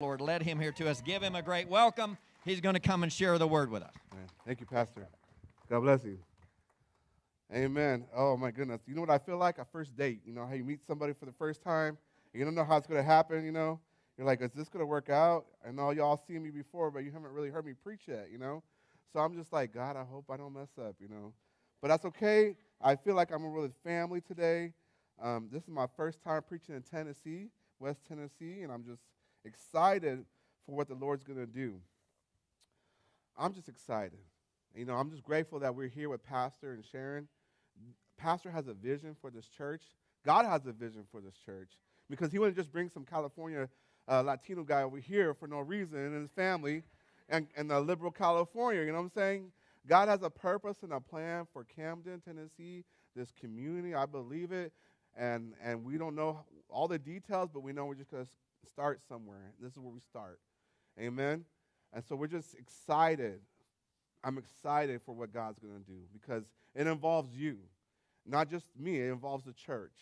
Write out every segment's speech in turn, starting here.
Lord led him here to us. Give him a great welcome. He's going to come and share the word with us. Thank you, Pastor. God bless you. Amen. Oh, my goodness. You know what I feel like? A first date. You know how you meet somebody for the first time? You don't know how it's going to happen, you know? You're like, is this going to work out? I know y'all seen me before, but you haven't really heard me preach yet, you know? So I'm just like, God, I hope I don't mess up, you know? But that's okay. I feel like I'm with family today. Um, this is my first time preaching in Tennessee, West Tennessee, and I'm just excited for what the Lord's going to do. I'm just excited. You know, I'm just grateful that we're here with Pastor and Sharon. Pastor has a vision for this church. God has a vision for this church because he wouldn't just bring some California uh, Latino guy over here for no reason and his family and, and the liberal California. You know what I'm saying? God has a purpose and a plan for Camden, Tennessee, this community. I believe it. And, and we don't know all the details, but we know we're just going to start somewhere. This is where we start. Amen. And so we're just excited. I'm excited for what God's going to do because it involves you, not just me. It involves the church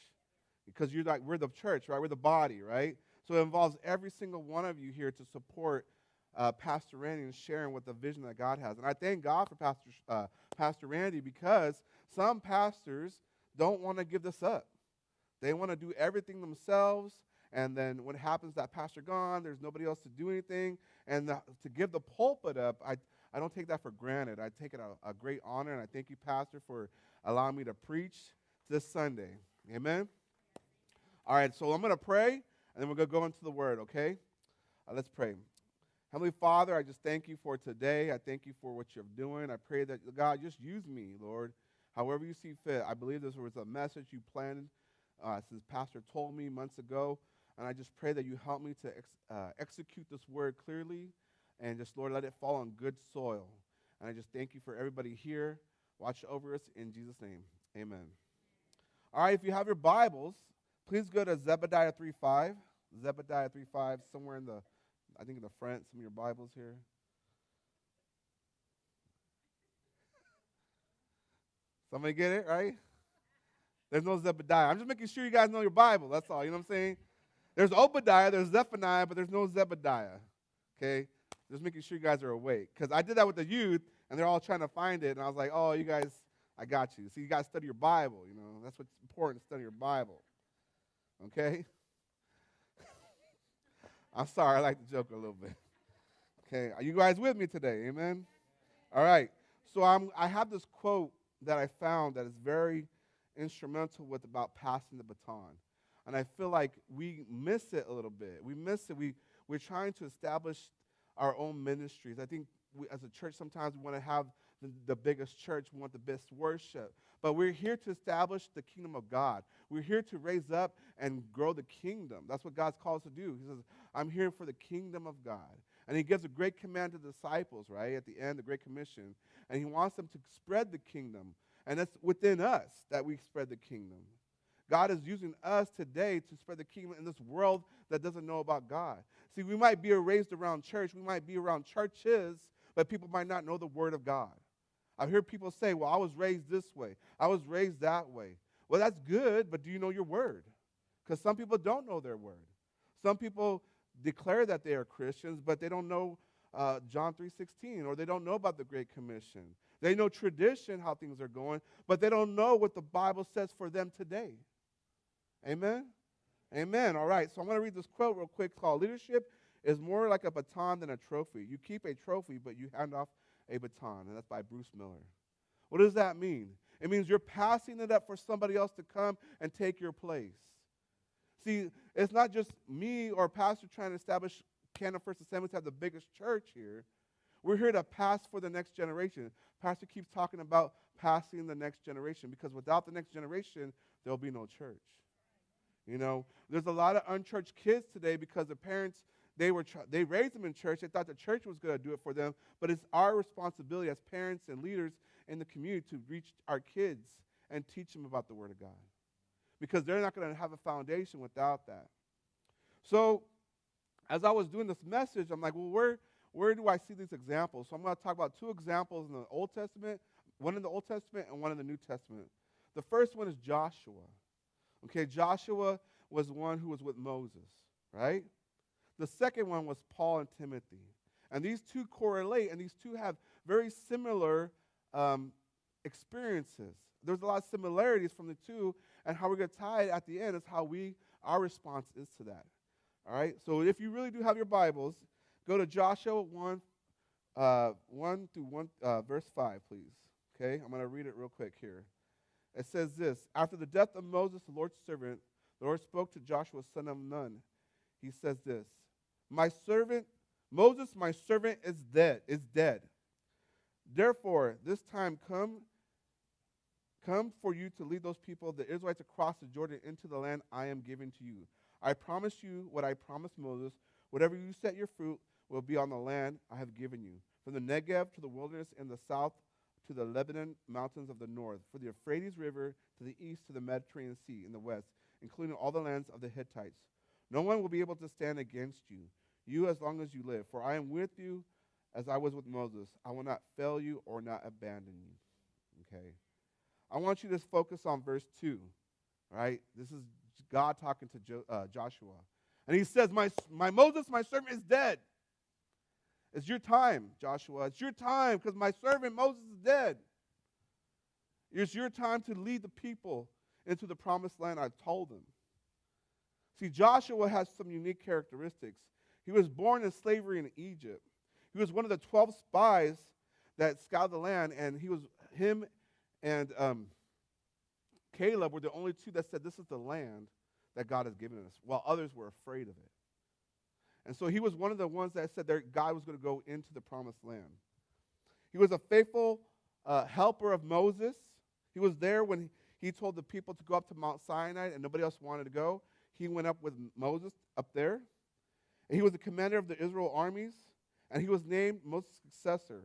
because you're like we're the church, right? We're the body, right? So it involves every single one of you here to support uh, Pastor Randy and Sharon what the vision that God has. And I thank God for Pastor uh, Pastor Randy because some pastors don't want to give this up. They want to do everything themselves and then when it happens that pastor gone, there's nobody else to do anything. And the, to give the pulpit up, I, I don't take that for granted. I take it a, a great honor, and I thank you, Pastor, for allowing me to preach this Sunday. Amen? All right, so I'm going to pray, and then we're going to go into the Word, okay? Uh, let's pray. Heavenly Father, I just thank you for today. I thank you for what you're doing. I pray that, God, just use me, Lord, however you see fit. I believe this was a message you planned uh, since Pastor told me months ago. And I just pray that you help me to ex- uh, execute this word clearly and just, Lord, let it fall on good soil. And I just thank you for everybody here. Watch over us in Jesus' name. Amen. All right, if you have your Bibles, please go to Zebediah 3.5. Zebediah 3.5, somewhere in the, I think in the front, some of your Bibles here. Somebody get it, right? There's no Zebediah. I'm just making sure you guys know your Bible. That's all. You know what I'm saying? There's Obadiah, there's Zephaniah, but there's no Zebediah. Okay? Just making sure you guys are awake. Because I did that with the youth, and they're all trying to find it, and I was like, oh, you guys, I got you. So you guys study your Bible, you know. That's what's important, study your Bible. Okay? I'm sorry, I like to joke a little bit. Okay, are you guys with me today? Amen? All right. So I'm, I have this quote that I found that is very instrumental with about passing the baton. And I feel like we miss it a little bit. We miss it. We, we're trying to establish our own ministries. I think we, as a church, sometimes we want to have the, the biggest church, we want the best worship. But we're here to establish the kingdom of God. We're here to raise up and grow the kingdom. That's what God's called us to do. He says, I'm here for the kingdom of God. And he gives a great command to the disciples, right? At the end, the Great Commission. And he wants them to spread the kingdom. And it's within us that we spread the kingdom. God is using us today to spread the kingdom in this world that doesn't know about God. See, we might be raised around church, we might be around churches, but people might not know the word of God. I hear people say, Well, I was raised this way, I was raised that way. Well, that's good, but do you know your word? Because some people don't know their word. Some people declare that they are Christians, but they don't know uh, John 3.16, or they don't know about the Great Commission. They know tradition, how things are going, but they don't know what the Bible says for them today. Amen? Amen. All right, so I'm going to read this quote real quick called Leadership is more like a baton than a trophy. You keep a trophy, but you hand off a baton. And that's by Bruce Miller. What does that mean? It means you're passing it up for somebody else to come and take your place. See, it's not just me or pastor trying to establish Camden First Assembly to have the biggest church here. We're here to pass for the next generation. Pastor keeps talking about passing the next generation because without the next generation, there'll be no church. You know, there's a lot of unchurched kids today because the parents they were they raised them in church. They thought the church was going to do it for them, but it's our responsibility as parents and leaders in the community to reach our kids and teach them about the Word of God, because they're not going to have a foundation without that. So, as I was doing this message, I'm like, well, where where do I see these examples? So I'm going to talk about two examples in the Old Testament, one in the Old Testament and one in the New Testament. The first one is Joshua. Okay, Joshua was one who was with Moses, right? The second one was Paul and Timothy. And these two correlate, and these two have very similar um, experiences. There's a lot of similarities from the two, and how we're going to tie it at the end is how we our response is to that. All right. So if you really do have your Bibles, go to Joshua one, uh, one through one, uh, verse five, please. Okay, I'm going to read it real quick here. It says this: After the death of Moses, the Lord's servant, the Lord spoke to Joshua, son of Nun. He says this: My servant Moses, my servant, is dead. Is dead. Therefore, this time come come for you to lead those people, the Israelites, across the Jordan into the land I am giving to you. I promise you what I promised Moses. Whatever you set your fruit will be on the land I have given you, from the Negev to the wilderness in the south to the Lebanon mountains of the north, for the Euphrates River to the east to the Mediterranean Sea in the west, including all the lands of the Hittites. No one will be able to stand against you, you as long as you live, for I am with you as I was with Moses. I will not fail you or not abandon you. Okay. I want you to focus on verse 2, right? This is God talking to jo- uh, Joshua. And he says, my, my Moses, my servant, is dead. It's your time, Joshua. It's your time because my servant Moses is dead. It's your time to lead the people into the promised land I told them. See, Joshua has some unique characteristics. He was born in slavery in Egypt. He was one of the 12 spies that scouted the land, and he was him and um, Caleb were the only two that said, This is the land that God has given us, while others were afraid of it. And so he was one of the ones that said that God was going to go into the promised land. He was a faithful uh, helper of Moses. He was there when he told the people to go up to Mount Sinai and nobody else wanted to go. He went up with Moses up there. And he was the commander of the Israel armies, and he was named Moses' successor.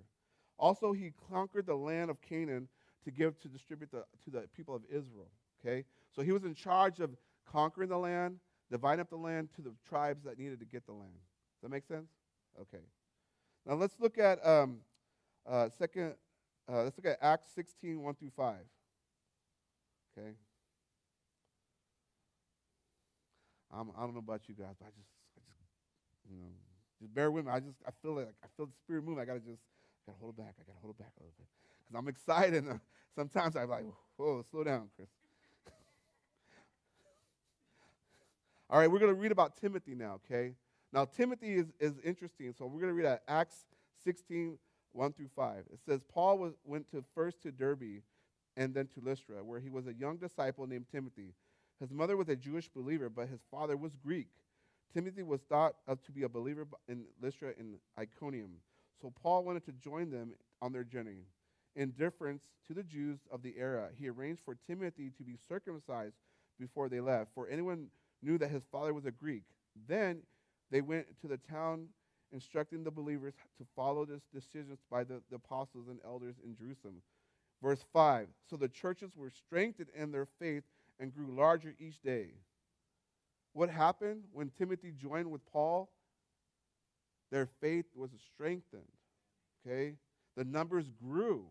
Also, he conquered the land of Canaan to give to distribute the, to the people of Israel. Okay? So he was in charge of conquering the land, dividing up the land to the tribes that needed to get the land. Does that make sense? Okay. Now let's look at um, uh, second. Uh, let's look at Acts 16, 1 through 5. Okay. I'm, I don't know about you guys, but I just, I just, you know, just bear with me. I just, I feel like I feel the spirit move. I gotta just, I gotta hold it back. I gotta hold it back a little bit because I'm excited. Sometimes I'm like, whoa, slow down, Kris. All right, we're going to read about Timothy now, okay? Now, Timothy is, is interesting. So we're going to read at Acts 16, 1 through 5. It says, Paul was, went to first to Derbe and then to Lystra, where he was a young disciple named Timothy. His mother was a Jewish believer, but his father was Greek. Timothy was thought of to be a believer in Lystra and Iconium. So Paul wanted to join them on their journey. In deference to the Jews of the era, he arranged for Timothy to be circumcised before they left, for anyone knew that his father was a Greek. Then they went to the town instructing the believers to follow this decisions by the, the apostles and elders in Jerusalem. Verse 5 So the churches were strengthened in their faith and grew larger each day. What happened when Timothy joined with Paul? Their faith was strengthened. Okay? The numbers grew.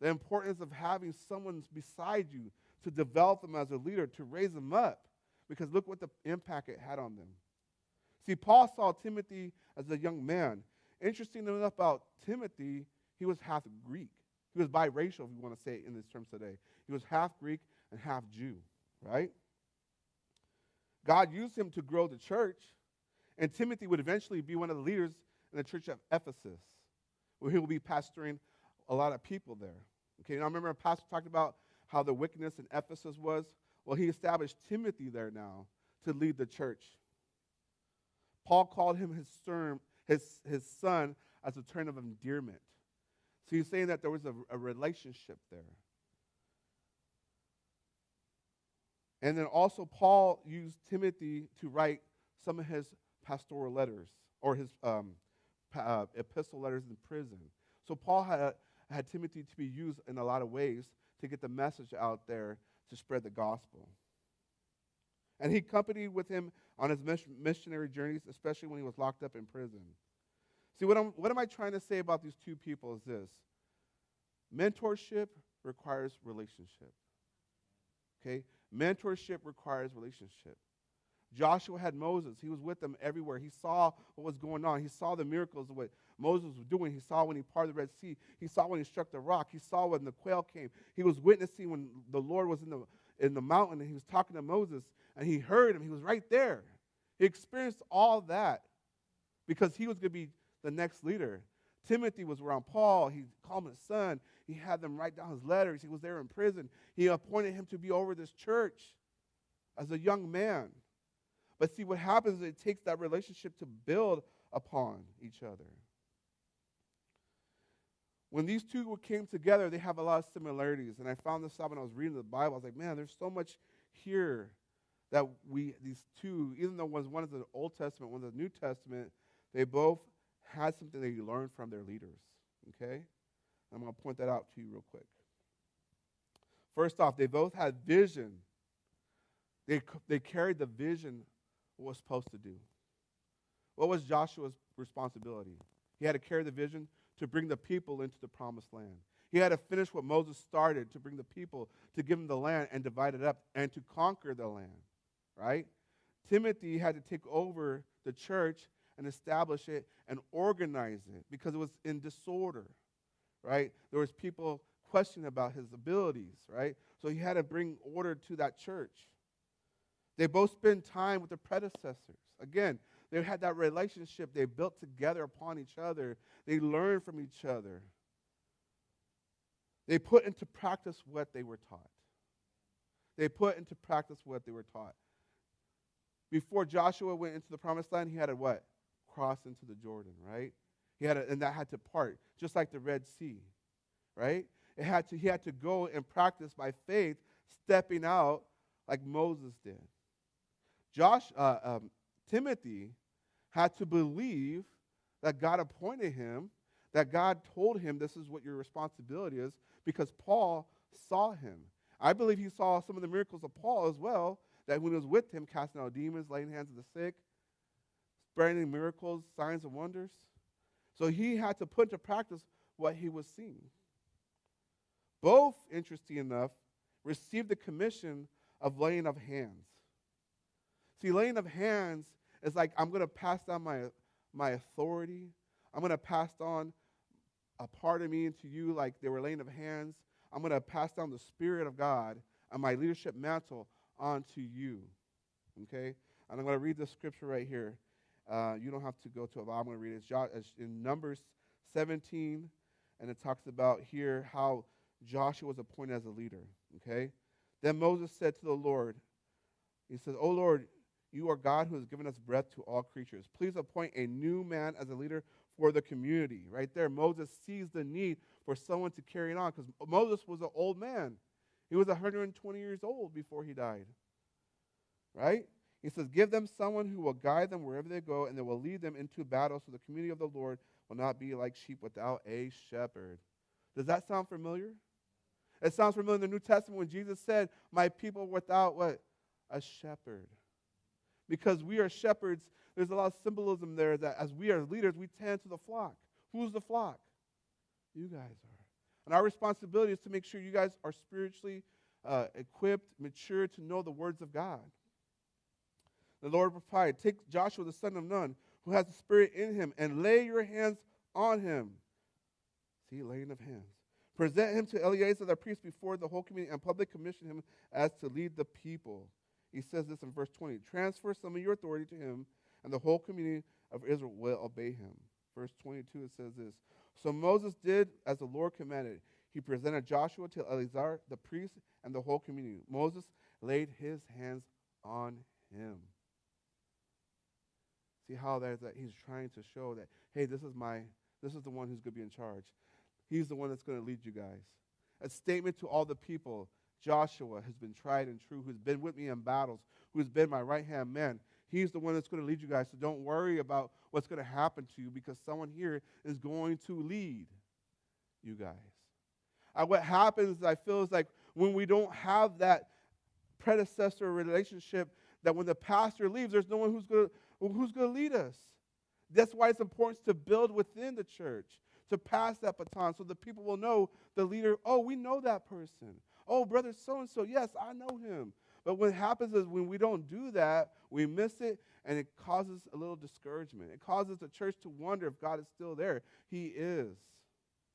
The importance of having someone beside you to develop them as a leader, to raise them up. Because look what the impact it had on them. See, Paul saw Timothy as a young man. Interesting enough about Timothy, he was half Greek. He was biracial, if you want to say it in these terms today. He was half Greek and half Jew, right? God used him to grow the church, and Timothy would eventually be one of the leaders in the church of Ephesus, where he will be pastoring a lot of people there. Okay, now remember a pastor talked about how the wickedness in Ephesus was. Well, he established Timothy there now to lead the church. Paul called him his, son, his, his son as a term of endearment. So he's saying that there was a, a relationship there. And then also, Paul used Timothy to write some of his pastoral letters or his um, uh, epistle letters in prison. So Paul had, had Timothy to be used in a lot of ways to get the message out there to spread the gospel. And he accompanied with him on his missionary journeys, especially when he was locked up in prison. See, what, I'm, what am I trying to say about these two people is this mentorship requires relationship. Okay? Mentorship requires relationship. Joshua had Moses. He was with them everywhere. He saw what was going on. He saw the miracles what Moses was doing. He saw when he parted the Red Sea. He saw when he struck the rock. He saw when the quail came. He was witnessing when the Lord was in the, in the mountain and he was talking to Moses and he heard him. He was right there. He experienced all that because he was going to be the next leader. Timothy was around Paul. He called him his son. He had them write down his letters. He was there in prison. He appointed him to be over this church as a young man. But see, what happens is it takes that relationship to build upon each other. When these two came together, they have a lot of similarities. And I found this out when I was reading the Bible. I was like, man, there's so much here that we, these two, even though one is the Old Testament, one is the New Testament, they both had something they learned from their leaders. Okay? I'm going to point that out to you real quick. First off, they both had vision. They, they carried the vision what was supposed to do. What was Joshua's responsibility? He had to carry the vision to bring the people into the promised land. He had to finish what Moses started to bring the people, to give them the land and divide it up and to conquer the land, right? Timothy had to take over the church and establish it and organize it because it was in disorder, right? There was people questioning about his abilities, right? So he had to bring order to that church. They both spent time with their predecessors. Again, they had that relationship they built together upon each other. They learned from each other. They put into practice what they were taught. They put into practice what they were taught. Before Joshua went into the promised land, he had to what? Cross into the Jordan, right? He had to, and that had to part, just like the Red Sea, right? It had to, he had to go and practice by faith, stepping out like Moses did. Josh, uh, um, Timothy had to believe that God appointed him, that God told him this is what your responsibility is, because Paul saw him. I believe he saw some of the miracles of Paul as well, that when he was with him, casting out demons, laying hands on the sick, spreading miracles, signs, and wonders. So he had to put into practice what he was seeing. Both, interesting enough, received the commission of laying of hands. See, laying of hands is like I'm going to pass down my, my authority. I'm going to pass on a part of me into you like they were laying of hands. I'm going to pass down the Spirit of God and my leadership mantle onto you. Okay? And I'm going to read the scripture right here. Uh, you don't have to go to it, but I'm going to read it. It's in Numbers 17, and it talks about here how Joshua was appointed as a leader. Okay? Then Moses said to the Lord, He says, Oh Lord, you are God who has given us breath to all creatures. Please appoint a new man as a leader for the community. Right there, Moses sees the need for someone to carry it on because Moses was an old man. He was 120 years old before he died. Right? He says, Give them someone who will guide them wherever they go, and they will lead them into battle so the community of the Lord will not be like sheep without a shepherd. Does that sound familiar? It sounds familiar in the New Testament when Jesus said, My people without what? A shepherd because we are shepherds, there's a lot of symbolism there that as we are leaders, we tend to the flock. Who's the flock? You guys are. And our responsibility is to make sure you guys are spiritually uh, equipped, mature to know the words of God. The Lord replied, Take Joshua the son of Nun, who has the Spirit in him, and lay your hands on him. See, laying of hands. Present him to Eleazar the priest before the whole community and public commission him as to lead the people he says this in verse 20 Transfer some of your authority to him, and the whole community of Israel will obey him. Verse 22, it says this So Moses did as the Lord commanded. He presented Joshua to Eleazar the priest and the whole community. Moses laid his hands on him. See how that, that he's trying to show that, hey, this is my, this is the one who's going to be in charge. He's the one that's going to lead you guys. A statement to all the people Joshua has been tried and true, who's been with me in battles, who's been my right hand man. He's the one that's going to lead you guys. So don't worry about what's going to happen to you because someone here is going to lead you guys. Uh, what happens, I feel, is like when we don't have that predecessor relationship, that when the pastor leaves, there's no one who's going to, who's going to lead us. That's why it's important to build within the church, to pass that baton so the people will know the leader, oh, we know that person. Oh, brother so and so, yes, I know him. But what happens is when we don't do that, we miss it and it causes a little discouragement. It causes the church to wonder if God is still there. He is.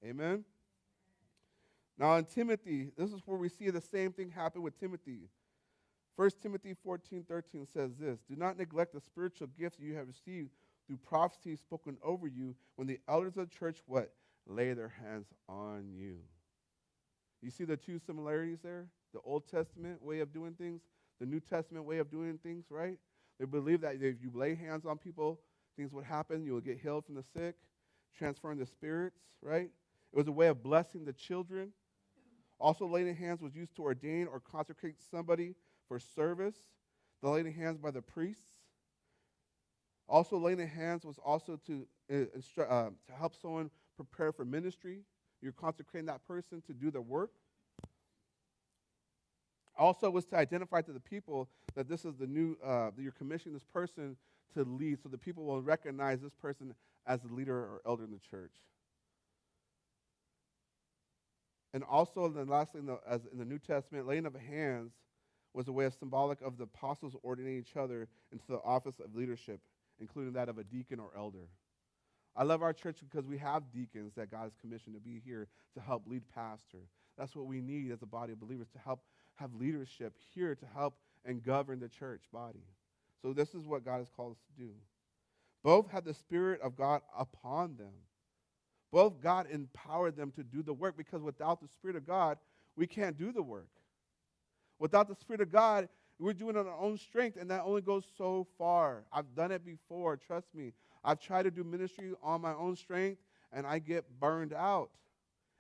Amen? Now, in Timothy, this is where we see the same thing happen with Timothy. 1 Timothy 14 13 says this Do not neglect the spiritual gifts you have received through prophecy spoken over you when the elders of the church what? Lay their hands on you. You see the two similarities there? The Old Testament way of doing things, the New Testament way of doing things, right? They believe that if you lay hands on people, things would happen. You will get healed from the sick, transferring the spirits, right? It was a way of blessing the children. Also, laying hands was used to ordain or consecrate somebody for service. The laying hands by the priests. Also, laying hands was also to, uh, instru- uh, to help someone prepare for ministry. You're consecrating that person to do the work. Also, was to identify to the people that this is the new, uh, that you're commissioning this person to lead, so the people will recognize this person as the leader or elder in the church. And also, then lastly, in the, as in the New Testament, laying of hands was a way of symbolic of the apostles ordinating each other into the office of leadership, including that of a deacon or elder. I love our church because we have deacons that God has commissioned to be here to help lead pastor. That's what we need as a body of believers to help have leadership here to help and govern the church body. So this is what God has called us to do. Both had the Spirit of God upon them. Both God empowered them to do the work because without the Spirit of God, we can't do the work. Without the Spirit of God, we're doing it on our own strength, and that only goes so far. I've done it before, trust me. I've tried to do ministry on my own strength, and I get burned out.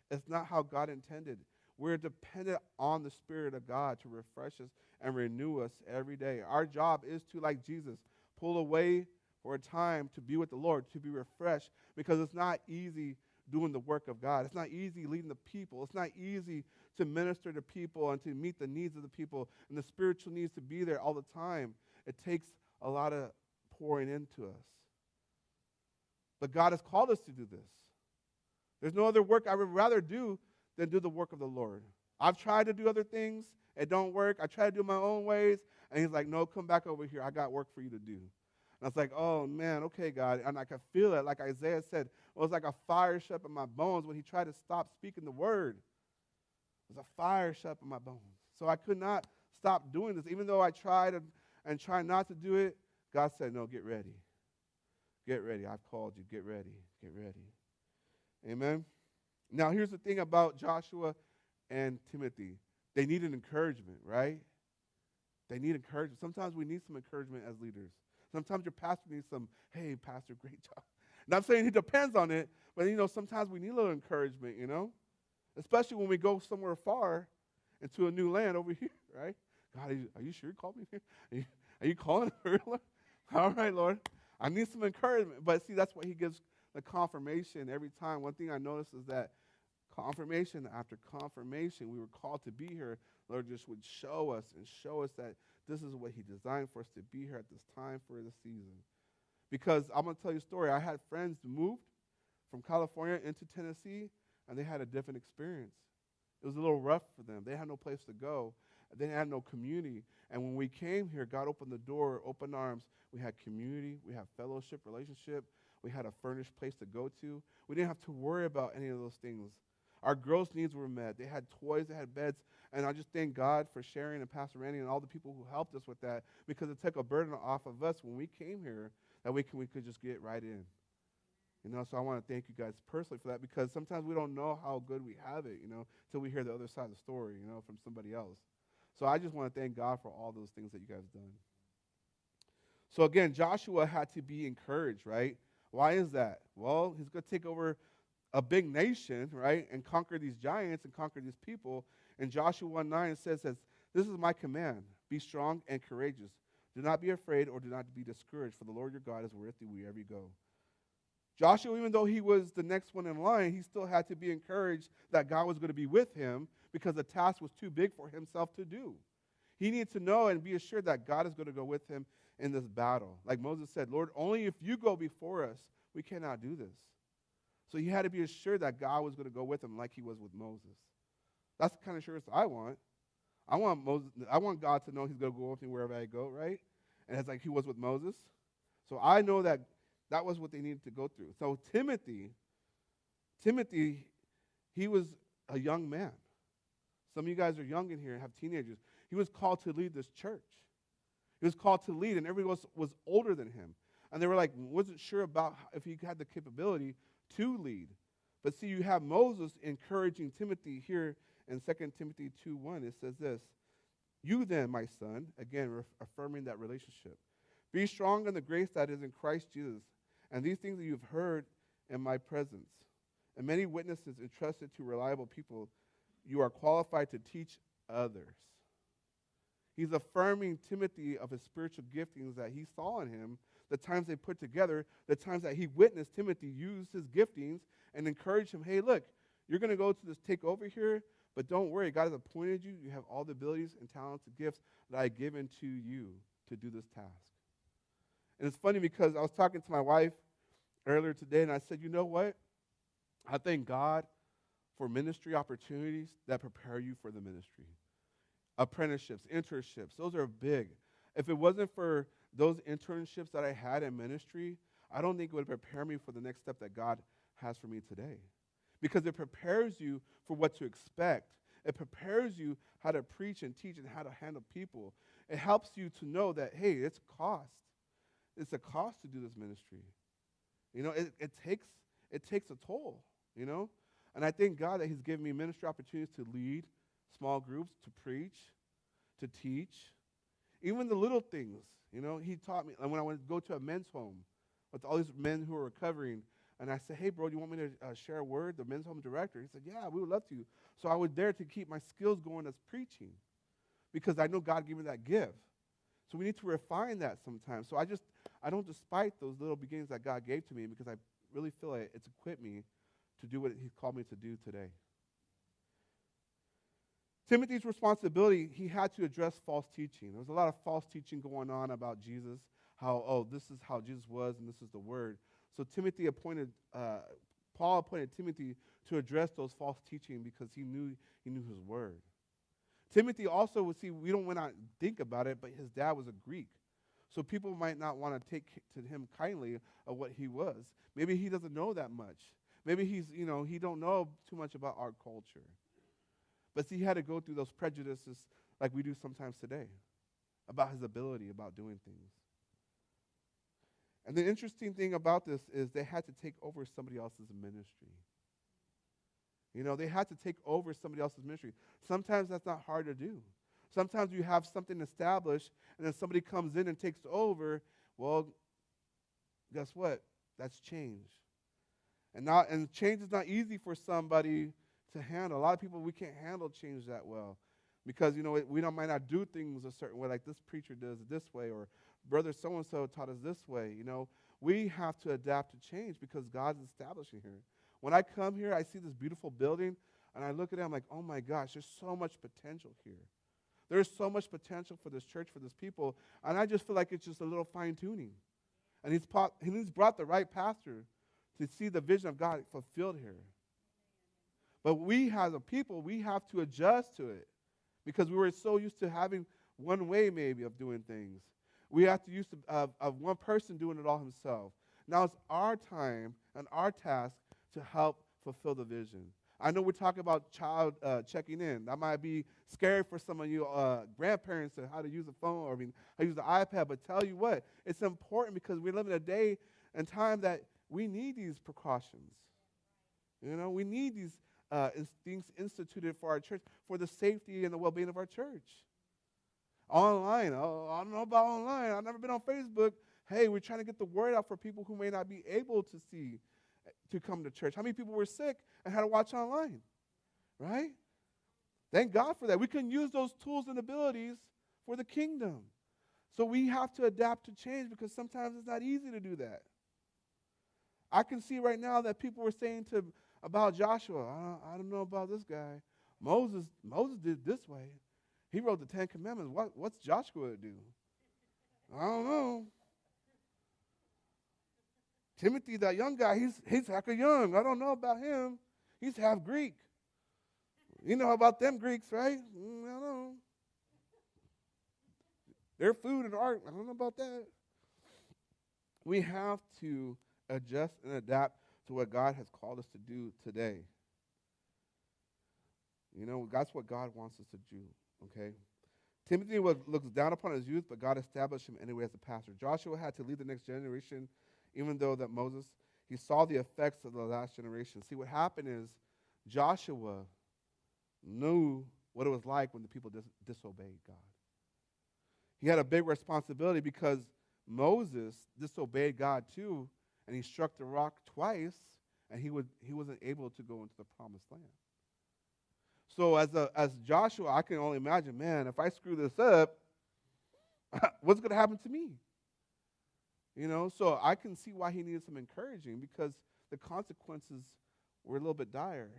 It's not how God intended. We're dependent on the Spirit of God to refresh us and renew us every day. Our job is to, like Jesus, pull away for a time to be with the Lord, to be refreshed, because it's not easy doing the work of God. It's not easy leading the people. It's not easy to minister to people and to meet the needs of the people and the spiritual needs to be there all the time. It takes a lot of pouring into us. But God has called us to do this. There's no other work I would rather do than do the work of the Lord. I've tried to do other things, it don't work. I try to do my own ways, and he's like, "No, come back over here. I got work for you to do." And I was like, "Oh man, okay, God." And I could feel it, like Isaiah said, it was like a fire shut up in my bones when he tried to stop speaking the word. It was a fire shut up in my bones. So I could not stop doing this, even though I tried and, and tried not to do it. God said, "No, get ready. Get ready. I've called you. Get ready. Get ready." Amen. Now, here's the thing about Joshua and Timothy they need an encouragement, right? They need encouragement. Sometimes we need some encouragement as leaders. Sometimes your pastor needs some, hey, pastor, great job. And I'm saying he depends on it, but you know, sometimes we need a little encouragement, you know? Especially when we go somewhere far into a new land over here, right? God, are you, are you sure you called me here? Are you, are you calling? All right, Lord. I need some encouragement. But see, that's why he gives the confirmation every time. One thing I notice is that confirmation after confirmation, we were called to be here. Lord just would show us and show us that this is what He designed for us to be here at this time for the season. Because I'm going to tell you a story. I had friends moved from California into Tennessee, and they had a different experience. It was a little rough for them. They had no place to go. They had no community. And when we came here, God opened the door, open arms. We had community, we had fellowship, relationship, we had a furnished place to go to. We didn't have to worry about any of those things. Our girls' needs were met. They had toys, they had beds. And I just thank God for Sharon and Pastor Randy and all the people who helped us with that because it took a burden off of us when we came here that we, can, we could just get right in. You know, so I want to thank you guys personally for that because sometimes we don't know how good we have it, you know, until we hear the other side of the story, you know, from somebody else. So I just want to thank God for all those things that you guys done. So again, Joshua had to be encouraged, right? Why is that? Well, he's going to take over a big nation, right, and conquer these giants and conquer these people. And Joshua 1 9 says, says, This is my command be strong and courageous. Do not be afraid or do not be discouraged, for the Lord your God is with you wherever you go. Joshua, even though he was the next one in line, he still had to be encouraged that God was going to be with him because the task was too big for himself to do. He needed to know and be assured that God is going to go with him in this battle. Like Moses said, Lord, only if you go before us, we cannot do this. So he had to be assured that God was going to go with him like he was with Moses. That's the kind of assurance I want. I want Moses, I want God to know He's going to go with me wherever I go, right? And it's like He was with Moses. So I know that that was what they needed to go through. So Timothy, Timothy, he was a young man. Some of you guys are young in here and have teenagers. He was called to lead this church. He was called to lead, and everyone was, was older than him. And they were like, wasn't sure about if he had the capability to lead. But see, you have Moses encouraging Timothy here in 2 Timothy 2 1. It says this You then, my son, again, affirming that relationship, be strong in the grace that is in Christ Jesus, and these things that you've heard in my presence. And many witnesses entrusted to reliable people, you are qualified to teach others. He's affirming Timothy of his spiritual giftings that he saw in him, the times they put together, the times that he witnessed Timothy use his giftings and encourage him, hey, look, you're going to go to this takeover here, but don't worry, God has appointed you. You have all the abilities and talents and gifts that I have given to you to do this task. And it's funny because I was talking to my wife earlier today, and I said, you know what? I thank God for ministry opportunities that prepare you for the ministry. Apprenticeships, internships, those are big. If it wasn't for those internships that I had in ministry, I don't think it would prepare me for the next step that God has for me today. Because it prepares you for what to expect. It prepares you how to preach and teach and how to handle people. It helps you to know that, hey, it's cost. It's a cost to do this ministry. You know, it, it takes it takes a toll, you know? And I thank God that He's given me ministry opportunities to lead small groups, to preach, to teach. Even the little things, you know, He taught me. And when I went to go to a men's home with all these men who were recovering, and I said, hey, bro, do you want me to uh, share a word? The men's home director. He said, yeah, we would love to. So I was there to keep my skills going as preaching because I know God gave me that gift. So we need to refine that sometimes. So I just, I don't despite those little beginnings that God gave to me because I really feel like it's equipped me to do what He's called me to do today. Timothy's responsibility, he had to address false teaching. There was a lot of false teaching going on about Jesus, how, oh, this is how Jesus was and this is the word. So Timothy appointed, uh, Paul appointed Timothy to address those false teaching because he knew he knew his word. Timothy also would see, we don't want to think about it, but his dad was a Greek. So people might not want to take to him kindly of what he was. Maybe he doesn't know that much. Maybe he's, you know, he don't know too much about our culture. But see, he had to go through those prejudices like we do sometimes today about his ability about doing things. And the interesting thing about this is they had to take over somebody else's ministry. You know, they had to take over somebody else's ministry. Sometimes that's not hard to do. Sometimes you have something established and then somebody comes in and takes over. Well, guess what? That's change. And not and change is not easy for somebody to handle. A lot of people we can't handle change that well. Because you know we don't, might not do things a certain way, like this preacher does it this way, or brother so and so taught us this way. You know, we have to adapt to change because God's establishing here. When I come here, I see this beautiful building, and I look at it, I'm like, oh my gosh, there's so much potential here. There's so much potential for this church, for this people, and I just feel like it's just a little fine tuning. And he's, pop, he's brought the right pastor to see the vision of God fulfilled here. But we, as a people, we have to adjust to it because we were so used to having one way, maybe, of doing things. We have to use uh, of one person doing it all himself. Now it's our time and our task to help fulfill the vision. I know we're talking about child uh, checking in. That might be scary for some of you uh, grandparents to how to use a phone or I mean, how to use the iPad. But tell you what, it's important because we live in a day and time that we need these precautions. You know, we need these uh, things instituted for our church for the safety and the well-being of our church. Online, oh, I don't know about online. I've never been on Facebook. Hey, we're trying to get the word out for people who may not be able to see to come to church. How many people were sick and had to watch online? Right? Thank God for that. We can use those tools and abilities for the kingdom. So we have to adapt to change because sometimes it's not easy to do that. I can see right now that people were saying to about Joshua, I don't, I don't know about this guy. Moses, Moses did this way. He wrote the Ten Commandments. What, what's Joshua do? I don't know. Timothy, that young guy, he's, he's of young. I don't know about him. He's half Greek. You know about them Greeks, right? Mm, I don't know. their food and art. I don't know about that. We have to adjust and adapt to what God has called us to do today. You know, that's what God wants us to do, okay? Timothy was, looks down upon his youth, but God established him anyway as a pastor. Joshua had to lead the next generation, even though that Moses, he saw the effects of the last generation. See, what happened is Joshua knew what it was like when the people dis- disobeyed God. He had a big responsibility because Moses disobeyed God too, and he struck the rock twice, and he, would, he wasn't able to go into the promised land. So as, a, as Joshua, I can only imagine, man, if I screw this up, what's going to happen to me? You know, so I can see why he needed some encouraging because the consequences were a little bit dire.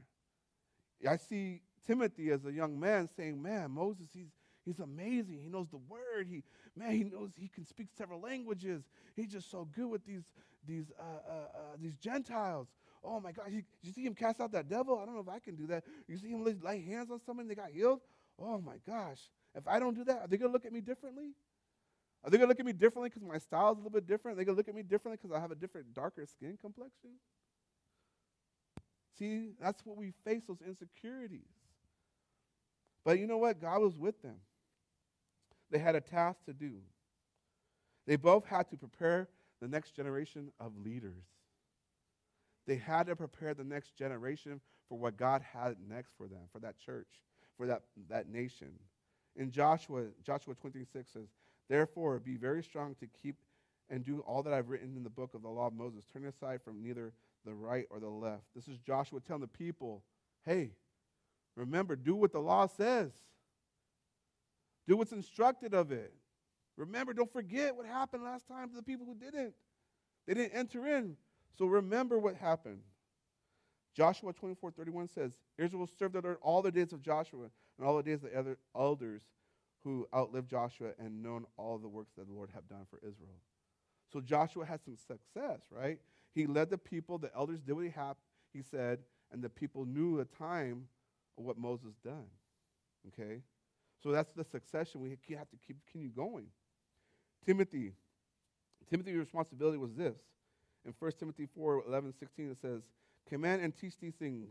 I see Timothy as a young man saying, man, Moses, he's, he's amazing. He knows the word. He, man, he knows he can speak several languages. He's just so good with these, these, uh, uh, uh, these Gentiles. Oh my God, you, you see him cast out that devil? I don't know if I can do that. You see him lay, lay hands on someone, they got healed? Oh my gosh. If I don't do that, are they to look at me differently? Are they to look at me differently because my style is a little bit different? Are they to look at me differently because I have a different, darker skin complexion? See, that's what we face, those insecurities. But you know what? God was with them. They had a task to do. They both had to prepare the next generation of leaders. They had to prepare the next generation for what God had next for them, for that church, for that, that nation. In Joshua, Joshua 26 says, Therefore, be very strong to keep and do all that I've written in the book of the law of Moses. Turn aside from neither the right or the left. This is Joshua telling the people, hey, remember, do what the law says. Do what's instructed of it. Remember, don't forget what happened last time to the people who didn't. They didn't enter in. So remember what happened. Joshua 24 31 says, Israel served the Lord all the days of Joshua and all the days of the other elders who outlived Joshua and known all the works that the Lord had done for Israel. So Joshua had some success, right? He led the people, the elders did what he, he said, and the people knew the time of what Moses done. Okay? So that's the succession. We have to keep continue going. Timothy. Timothy's responsibility was this. In 1 Timothy 4 11, 16, it says, Command and teach these things.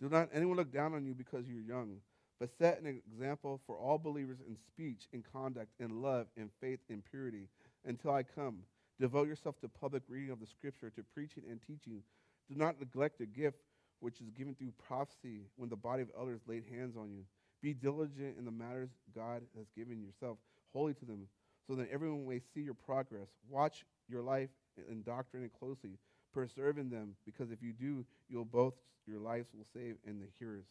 Do not anyone look down on you because you're young, but set an example for all believers in speech, in conduct, in love, in faith, in purity, until I come. Devote yourself to public reading of the scripture, to preaching and teaching. Do not neglect the gift which is given through prophecy when the body of elders laid hands on you. Be diligent in the matters God has given yourself, holy to them, so that everyone may see your progress. Watch your life and doctrine it closely. Preserve in them, because if you do, you'll both your lives will save and the hearers.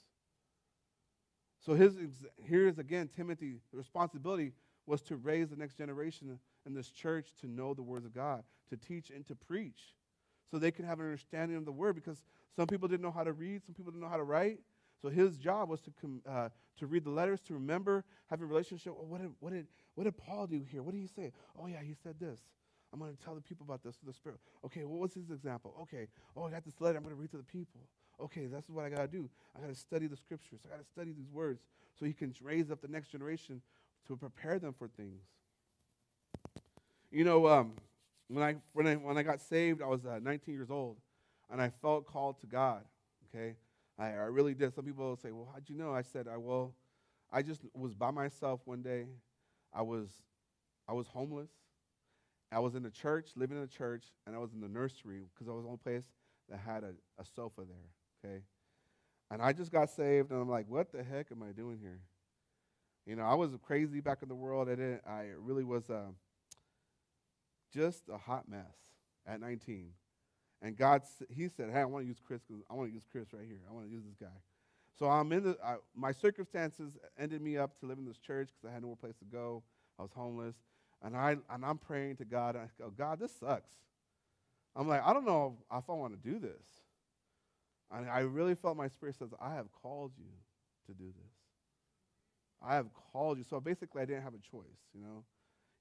So his here is again Timothy. The responsibility was to raise the next generation in this church to know the words of God, to teach and to preach, so they could have an understanding of the word. Because some people didn't know how to read, some people didn't know how to write. So his job was to com, uh, to read the letters, to remember, have a relationship. Well, what did what did what did Paul do here? What did he say? Oh yeah, he said this. I'm going to tell the people about this through the Spirit. Okay, what was his example? Okay, oh, I got this letter I'm going to read to the people. Okay, that's what I got to do. I got to study the scriptures. I got to study these words so he can raise up the next generation to prepare them for things. You know, um, when, I, when, I, when I got saved, I was uh, 19 years old, and I felt called to God, okay? I, I really did. Some people say, well, how'd you know? I said, I will. I just was by myself one day. I was, I was homeless. I was in the church, living in the church, and I was in the nursery because I was the only place that had a, a sofa there, okay? And I just got saved, and I'm like, what the heck am I doing here? You know, I was crazy back in the world. I didn't. I really was uh, just a hot mess at 19. And God, He said, "Hey, I want to use Kris because I want to use Kris right here. I want to use this guy." So I'm in the. I, my circumstances ended me up to live in this church because I had nowhere place to go. I was homeless, and I and I'm praying to God. And I go, God, this sucks. I'm like, I don't know if I want to do this. And I really felt my spirit says, I have called you to do this. I have called you. So basically, I didn't have a choice, you know.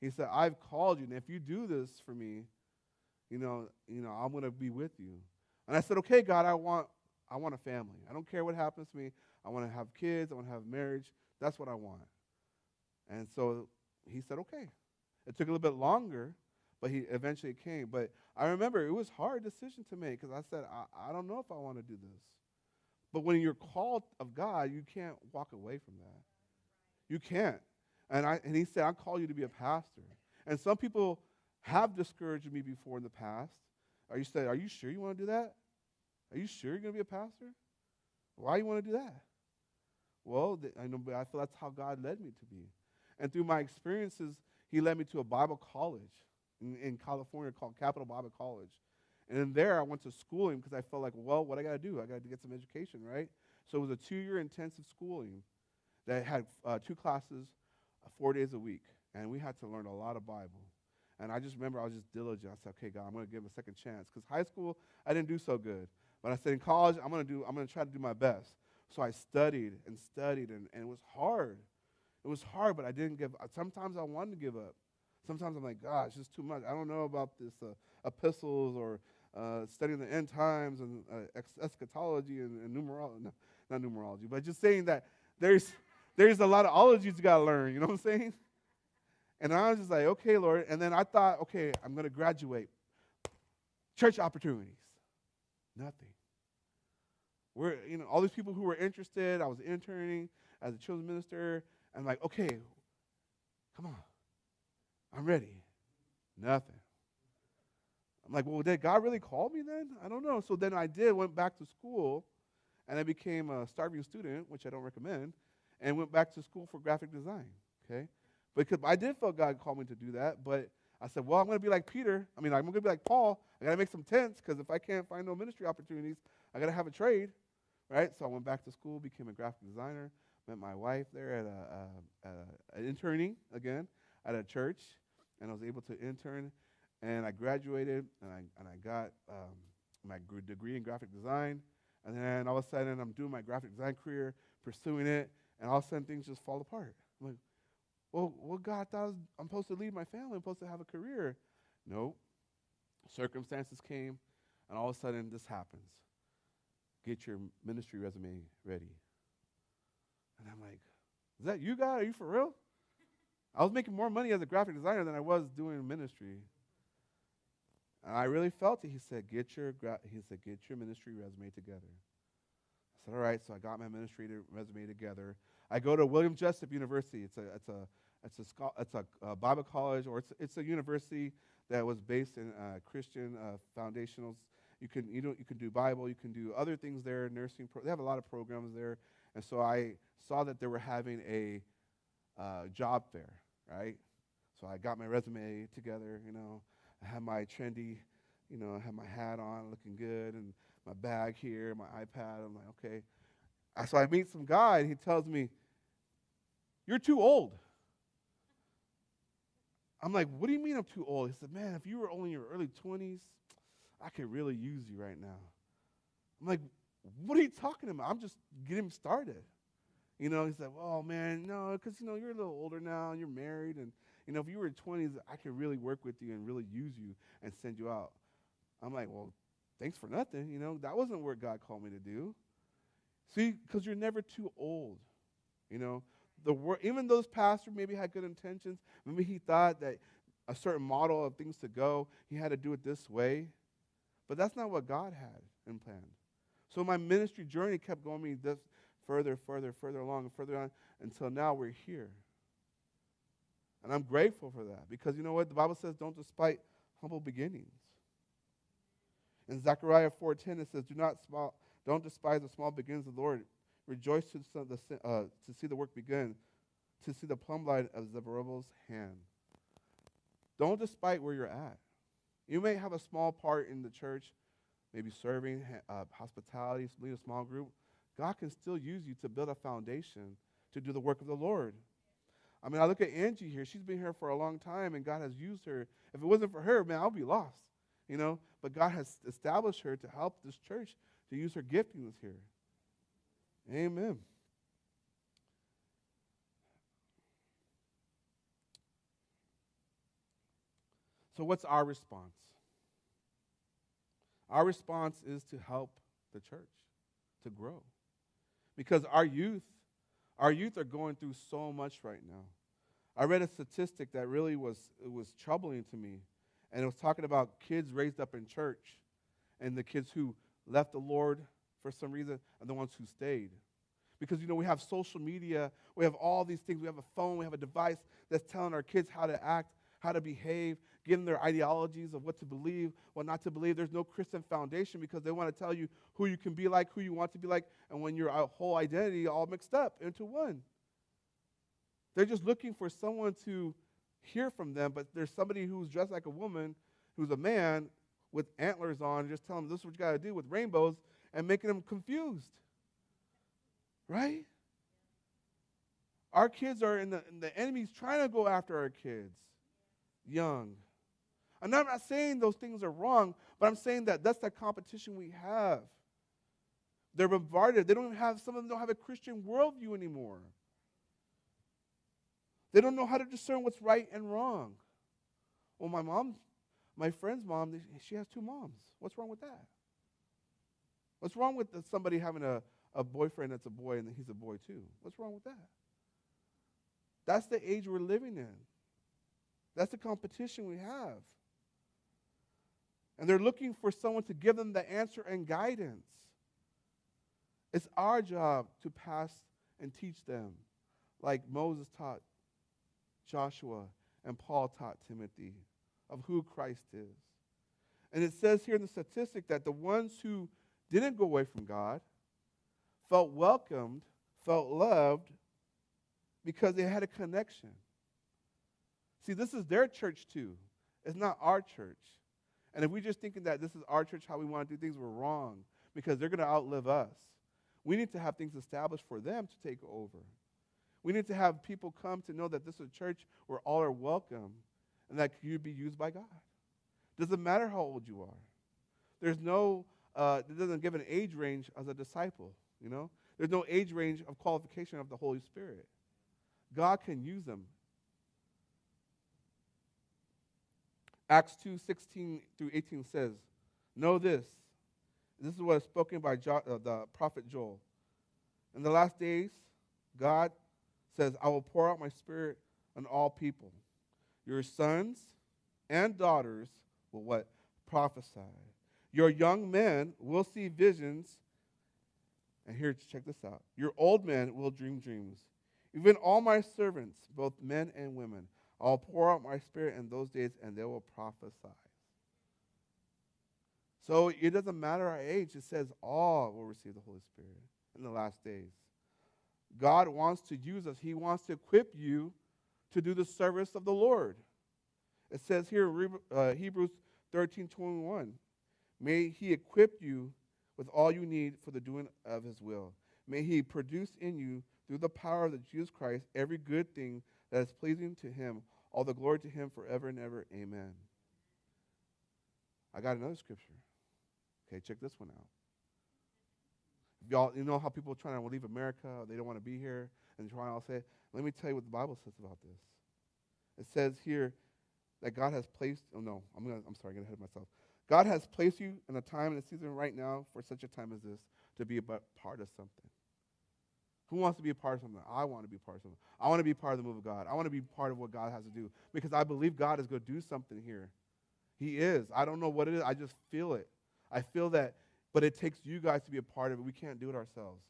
He said, I've called you, and if you do this for me, you know, you know, I'm to be with you. And I said, okay, God, I want, I want a family. I don't care what happens to me. I want to have kids. I want to have marriage. That's what I want. And so he said, okay. It took a little bit longer, but he eventually came. But I remember it was a hard decision to make because I said, I, I don't know if I want to do this. But when you're called of God, you can't walk away from that. You can't. And, I, and he said, I call you to be a pastor. And some people have discouraged me before in the past. Are you saying, Are you sure you want to do that? Are you sure you're going to be a pastor? Why do you want to do that? Well, I know, but I feel that's how God led me to be. And through my experiences, He led me to a Bible college in, in California called Capital Bible College. And in there, I went to schooling because I felt like, well, what I got to do? I got to get some education, right? So it was a two-year intensive schooling that had uh, two classes, uh, four days a week, and we had to learn a lot of Bible. And I just remember I was just diligent. I said, okay, God, I'm going to give him a second chance. Because high school, I didn't do so good. But I said, in college, I'm going to do, I'm going to try to do my best. So I studied and studied, and, and it was hard. It was hard, but I didn't give up. Sometimes I wanted to give up. Sometimes I'm like, gosh, it's just too much. I don't know about this uh, epistles or uh, studying the end times and uh, eschatology and, and numerology. No, not numerology, but just saying that there's, there's a lot of ologies you got to learn. You know what I'm saying? And I was just like, okay, Lord. And then I thought, okay, I'm going to graduate. Church opportunities. Nothing. We're, you know, all these people who were interested, I was interning as a children's minister. I'm like, okay, come on. I'm ready. Nothing. I'm like, well, did God really call me then? I don't know. So then I did, went back to school, and I became a starving student, which I don't recommend, and went back to school for graphic design. Okay? Because I did feel God called me to do that, but I said, well, I'm going to be like Peter. I mean, I'm going to be like Paul. I got to make some tents because if I can't find no ministry opportunities, I got to have a trade, right? So I went back to school, became a graphic designer, met my wife there at a, a, a, interning again at a church, and I was able to intern, and I graduated, and I and I got um, my degree in graphic design, and then all of a sudden I'm doing my graphic design career, pursuing it, and all of a sudden things just fall apart. I'm like, well, well, God thought was, I'm supposed to leave my family. I'm supposed to have a career. No. Circumstances came, and all of a sudden this happens. Get your ministry resume ready. And I'm like, is that you, God? Are you for real? I was making more money as a graphic designer than I was doing ministry. And I really felt it. He said, get your, gra-, he said, get your ministry resume together. I said, all right. So I got my ministry resume together. I go to William Jessup University. It's a, it's a, it's a, it's a uh, Bible college, or it's, it's a university that was based in uh, Christian uh, foundationals. You can, you, know, you can do Bible, you can do other things there, nursing. Pro- they have a lot of programs there. And so I saw that they were having a uh, job fair, right? So I got my resume together, you know. I had my trendy, you know, I had my hat on, looking good, and my bag here, my iPad. I'm like, okay. So I meet some guy, and he tells me, You're too old. I'm like, What do you mean I'm too old? He said, Man, if you were only in your early 20s, I could really use you right now. I'm like, What are you talking about? I'm just getting started. You know, he said, Well, man, no, because, you know, you're a little older now, and you're married, and, you know, if you were in 20s, I could really work with you and really use you and send you out. I'm like, Well, thanks for nothing. You know, that wasn't what God called me to do. See, because you're never too old. You know, the wor- even those pastors maybe had good intentions. Maybe he thought that a certain model of things to go, he had to do it this way. But that's not what God had in plan. So my ministry journey kept going me this further, further, further along, and further on until now we're here. And I'm grateful for that because you know what? The Bible says don't despite humble beginnings. In Zechariah 4.10, it says, Do not small, don't despise the small beginnings of the Lord. Rejoice to, the, uh, to see the work begin, to see the plumb light of Zerubbabel's hand. Don't despise where you're at. You may have a small part in the church, maybe serving, uh, hospitality, lead a small group. God can still use you to build a foundation to do the work of the Lord. I mean, I look at Angie here. She's been here for a long time, and God has used her. If it wasn't for her, man, I'll be lost you know, but God has established her to help this church to use her giftings here. Amen. So, what's our response? Our response is to help the church to grow. Because our youth, our youth are going through so much right now. I read a statistic that really was, was troubling to me. And it was talking about kids raised up in church and the kids who left the Lord for some reason and the ones who stayed. Because, you know, we have social media, we have all these things. We have a phone, we have a device that's telling our kids how to act, how to behave, giving their ideologies of what to believe, what not to believe. There's no Christian foundation because they want to tell you who you can be like, who you want to be like, and when your uh, whole identity all mixed up into one. They're just looking for someone to hear from them, but there's somebody who's dressed like a woman, who's a man with antlers on, just telling them this is what you got to do with rainbows and making them confused. Right? Our kids are in the, in the enemy's trying to go after our kids young. And I'm not saying those things are wrong, but I'm saying that that's the competition we have. They're bombarded. They don't have, some of them don't have a Christian worldview anymore. They don't know how to discern what's right and wrong. Well, my mom, my friend's mom, she has two moms. What's wrong with that? What's wrong with somebody having a, a boyfriend that's a boy and he's a boy too? What's wrong with that? That's the age we're living in. That's the competition we have. And they're looking for someone to give them the answer and guidance. It's our job to pass and teach them, like Moses taught Joshua and Paul taught Timothy of who Christ is. And it says here in the statistic that the ones who didn't go away from God felt welcomed, felt loved, because they had a connection. See, this is their church too. It's not our church. And if we're just thinking that this is our church, how we want to do things, we're wrong because they're going to outlive us. We need to have things established for them to take over. We need to have people come to know that this is a church where all are welcome and that you be used by God. Doesn't matter how old you are. There's no, uh, it doesn't give an age range as a disciple, you know? There's no age range of qualification of the Holy Spirit. God can use them. Acts 2 16 through 18 says, Know this. This is what is spoken by jo- uh, the prophet Joel. In the last days, God says, I will pour out my spirit on all people. Your sons and daughters will what? Prophesy. Your young men will see visions. And here, check this out. Your old men will dream dreams. Even all my servants, both men and women, I'll pour out my spirit in those days and they will prophesy. So it doesn't matter our age, it says all will receive the Holy Spirit in the last days. God wants to use us, He wants to equip you to do the service of the Lord. It says here in uh, Hebrews 13 21, may He equip you with all you need for the doing of His will. May He produce in you, through the power of the Jesus Christ, every good thing that is pleasing to Him. All the glory to Him forever and ever. Amen. I got another scripture. Okay, check this one out y'all, you know how people are trying to leave America, they don't want to be here, and they're trying to say, let me tell you what the Bible says about this. It says here that God has placed, oh no, I'm, gonna, I'm sorry, I'm getting ahead of myself. God has placed you in a time and a season right now for such a time as this to be a part of something. Who wants to be a part of something? I want to be a part of something. I want to be part of the move of God. I want to be part of what God has to do because I believe God is going to do something here. He is. I don't know what it is. I just feel it. I feel that but it takes you guys to be a part of it. We can't do it ourselves.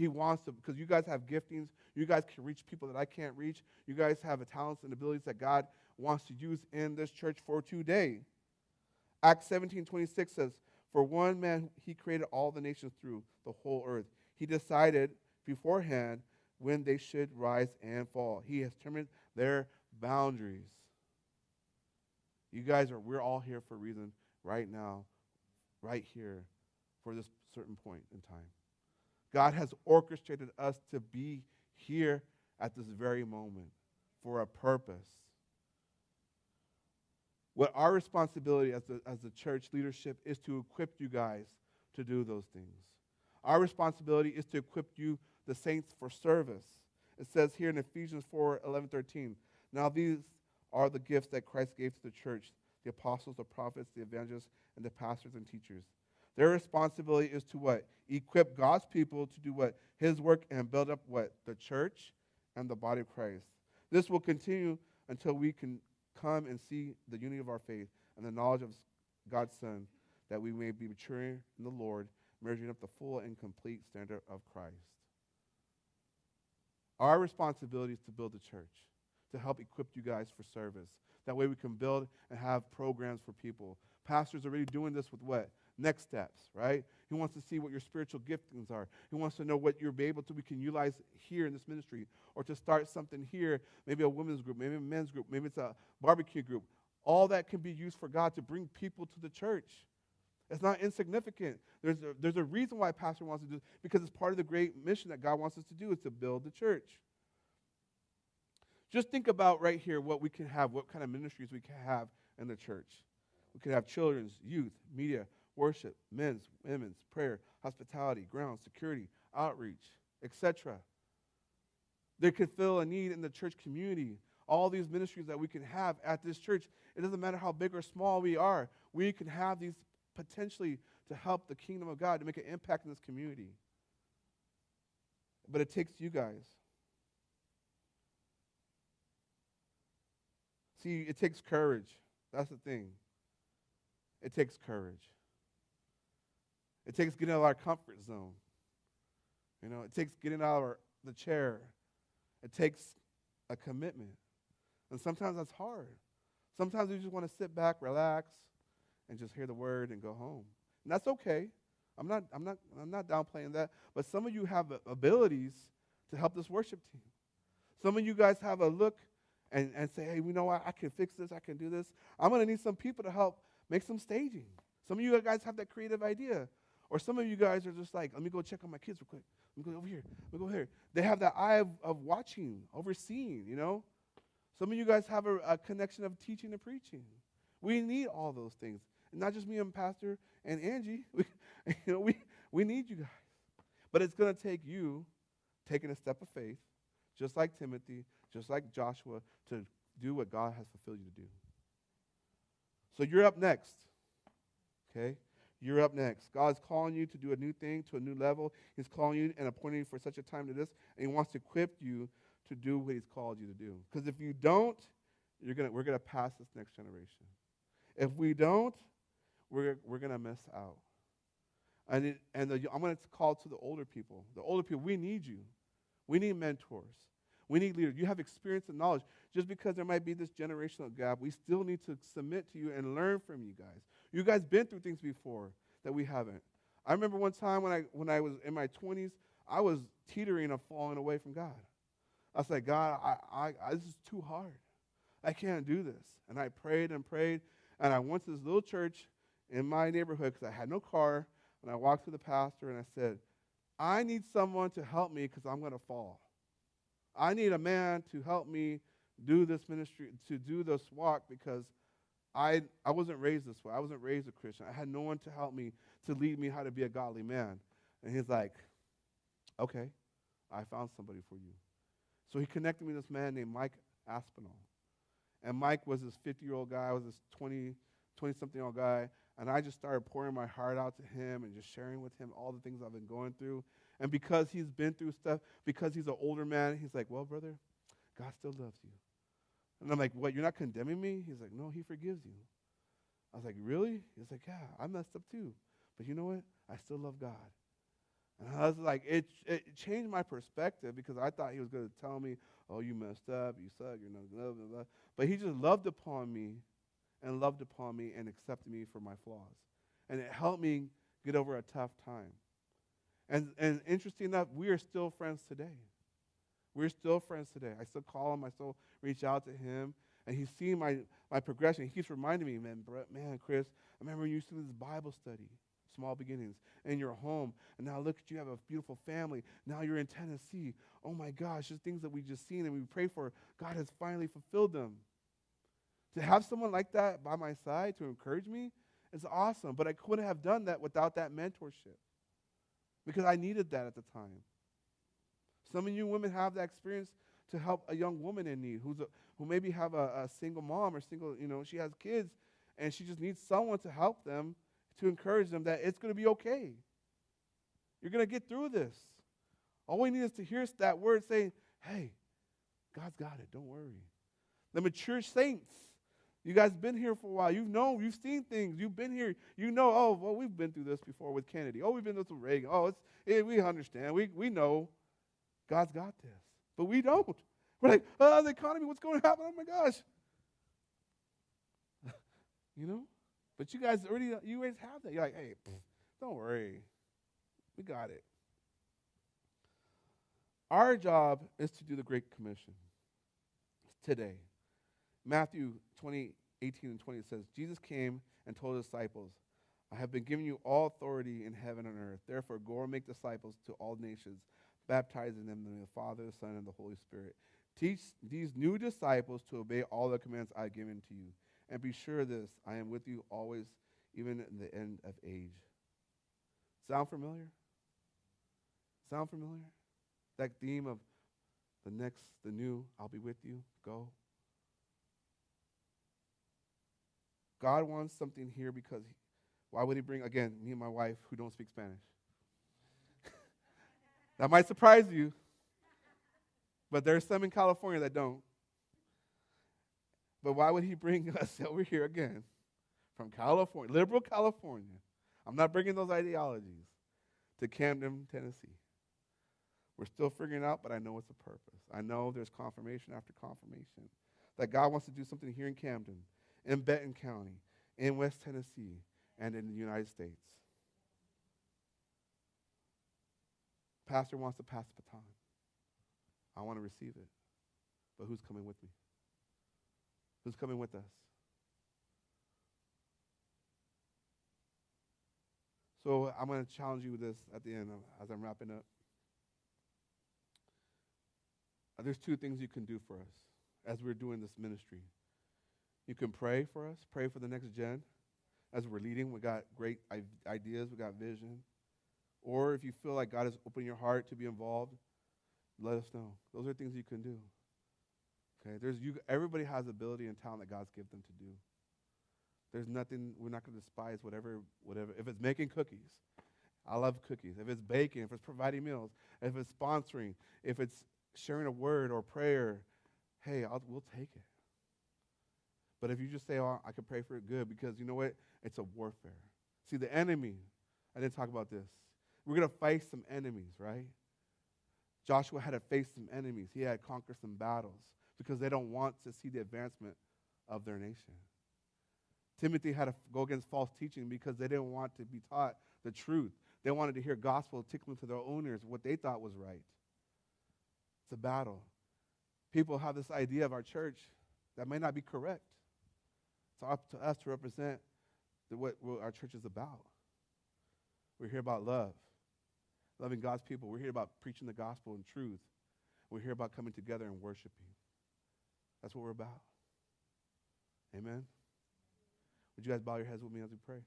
He wants to, because you guys have giftings. You guys can reach people that I can't reach. You guys have talents and abilities that God wants to use in this church for today. Acts 17 26 says, For one man he created all the nations through the whole earth. He decided beforehand when they should rise and fall. He has determined their boundaries. You guys are, we're all here for a reason right now, right here for this certain point in time. God has orchestrated us to be here at this very moment for a purpose. What our responsibility as the, as the church leadership is to equip you guys to do those things. Our responsibility is to equip you, the saints, for service. It says here in Ephesians 4 11, 13. Now, these are the gifts that Christ gave to the church the apostles, the prophets, the evangelists, and the pastors and teachers. Their responsibility is to what? Equip God's people to do what? His work and build up what? The church and the body of Christ. This will continue until we can come and see the unity of our faith and the knowledge of God's Son, that we may be maturing in the Lord, measuring up the full and complete standard of Christ. Our responsibility is to build the church, to help equip you guys for service. That way we can build and have programs for people. Pastors are already doing this with what? Next steps, right? He wants to see what your spiritual giftings are. He wants to know what you're able to we can utilize here in this ministry or to start something here, maybe a women's group, maybe a men's group, maybe it's a barbecue group. All that can be used for God to bring people to the church. It's not insignificant. There's a, there's a reason why pastor wants to do this because it's part of the great mission that God wants us to do is to build the church. Just think about right here what we can have, what kind of ministries we can have in the church. We could have children's, youth, media, worship, men's, women's, prayer, hospitality, ground, security, outreach, etc. They could fill a need in the church community. All these ministries that we can have at this church, it doesn't matter how big or small we are, we can have these potentially to help the kingdom of God to make an impact in this community. But it takes you guys. See, it takes courage. That's the thing. It takes courage. It takes getting out of our comfort zone. You know, it takes getting out of our, the chair. It takes a commitment. And sometimes that's hard. Sometimes we just want to sit back, relax, and just hear the word and go home. And that's okay. I'm not, I'm not, I'm not downplaying that. But some of you have abilities to help this worship team. Some of you guys have a look and, and say, hey, you know what? I can fix this. I can do this. I'm going to need some people to help make some staging. Some of you guys have that creative idea. Or some of you guys are just like, let me go check on my kids real quick. Let me go over here. Let me go here. They have that eye of, of watching, overseeing, you know? Some of you guys have a, a connection of teaching and preaching. We need all those things. Not just me and Pastor and Angie. We, you know, we, we need you guys. But it's going to take you taking a step of faith, just like Timothy, just like Joshua, to do what God has fulfilled you to do. So you're up next. Okay? You're up next. God's calling you to do a new thing, to a new level. He's calling you and appointing you for such a time to this, and He wants to equip you to do what He's called you to do. Because if you don't, you're gonna, we're going to pass this next generation. If we don't, we're, we're going to miss out. And, it, and the, I'm going to call to the older people. The older people, we need you. We need mentors. We need leaders. You have experience and knowledge. Just because there might be this generational gap, we still need to submit to you and learn from you guys. You guys been through things before that we haven't. I remember one time when I when I was in my 20s, I was teetering of falling away from God. I said, God, I, I, I, this is too hard. I can't do this. And I prayed and prayed, and I went to this little church in my neighborhood because I had no car. And I walked to the pastor and I said, I need someone to help me because I'm going to fall. I need a man to help me do this ministry, to do this walk because I, I wasn't raised this way. I wasn't raised a Christian. I had no one to help me, to lead me how to be a godly man. And he's like, okay, I found somebody for you. So he connected me to this man named Mike Aspinall. And Mike was this 50 year old guy, I was this 20, 20 something year old guy. And I just started pouring my heart out to him and just sharing with him all the things I've been going through. And because he's been through stuff, because he's an older man, he's like, well, brother, God still loves you. And I'm like, what, you're not condemning me? He's like, no, he forgives you. I was like, really? He's like, yeah, I messed up too. But you know what? I still love God. And I was like, it, it changed my perspective because I thought he was going to tell me, oh, you messed up, you suck, you're not blah, blah, blah. But he just loved upon me and loved upon me and accepted me for my flaws. And it helped me get over a tough time. And, and interesting enough, we are still friends today. We're still friends today. I still call him, I still reach out to him, and he's seen my, my progression. He keeps reminding me, man, man, Kris, I remember you used to do this Bible study, small beginnings, in your home, and now look at you, have a beautiful family. Now you're in Tennessee. Oh my gosh, just things that we just seen and we pray for. God has finally fulfilled them. To have someone like that by my side to encourage me is awesome, but I couldn't have done that without that mentorship because I needed that at the time. Some of you women have that experience to help a young woman in need who's a, who maybe have a, a single mom or single, you know, she has kids and she just needs someone to help them, to encourage them that it's going to be okay. You're going to get through this. All we need is to hear that word saying, hey, God's got it. Don't worry. The mature saints, you guys been here for a while. You've known, you've seen things. You've been here. You know, oh, well, we've been through this before with Kennedy. Oh, we've been through this with Reagan. Oh, it's, it, we understand. We, we know God's got this. But we don't. We're like, oh, the economy, what's going to happen? Oh my gosh. you know? But you guys already, you guys have that. You're like, hey, don't worry. We got it. Our job is to do the Great Commission today. Matthew 20, 18 and 20 says, Jesus came and told his disciples, I have been giving you all authority in heaven and earth. Therefore, go and make disciples to all nations, baptizing them in the name of the Father, the Son, and the Holy Spirit. Teach these new disciples to obey all the commands I've given to you. And be sure of this I am with you always, even in the end of age. Sound familiar? Sound familiar? That theme of the next, the new, I'll be with you, go. God wants something here because he, why would he bring, again, me and my wife who don't speak Spanish? that might surprise you, but there's some in California that don't. But why would he bring us over here again from California, liberal California? I'm not bringing those ideologies to Camden, Tennessee. We're still figuring out, but I know it's a purpose. I know there's confirmation after confirmation that God wants to do something here in Camden, in Benton County, in West Tennessee, and in the United States. Pastor wants to pass the baton. I want to receive it. But who's coming with me? Who's coming with us? So I'm going to challenge you with this at the end uh, as I'm wrapping up. Uh, there's two things you can do for us as we're doing this ministry. You can pray for us, pray for the next gen. As we're leading, we got great ideas, we got vision. Or if you feel like God has opened your heart to be involved, let us know. Those are things you can do. Okay, there's you. Everybody has ability and talent that God's given them to do. There's nothing we're not going to despise. Whatever, whatever. If it's making cookies, I love cookies. If it's baking, if it's providing meals, if it's sponsoring, if it's sharing a word or prayer, hey, I'll, we'll take it. But if you just say, "Oh, I can pray for it," good, because you know what? It's a warfare. See, the enemy. I didn't talk about this. We're going to face some enemies, right? Joshua had to face some enemies. He had to conquer some battles because they don't want to see the advancement of their nation. Timothy had to go against false teaching because they didn't want to be taught the truth. They wanted to hear gospel tickling to their own ears, what they thought was right. It's a battle. People have this idea of our church that may not be correct. It's up to us to represent the, what, what our church is about. We're here about love, loving God's people. We're here about preaching the gospel and truth. We're here about coming together and worshiping. That's what we're about. Amen. Would you guys bow your heads with me as we pray?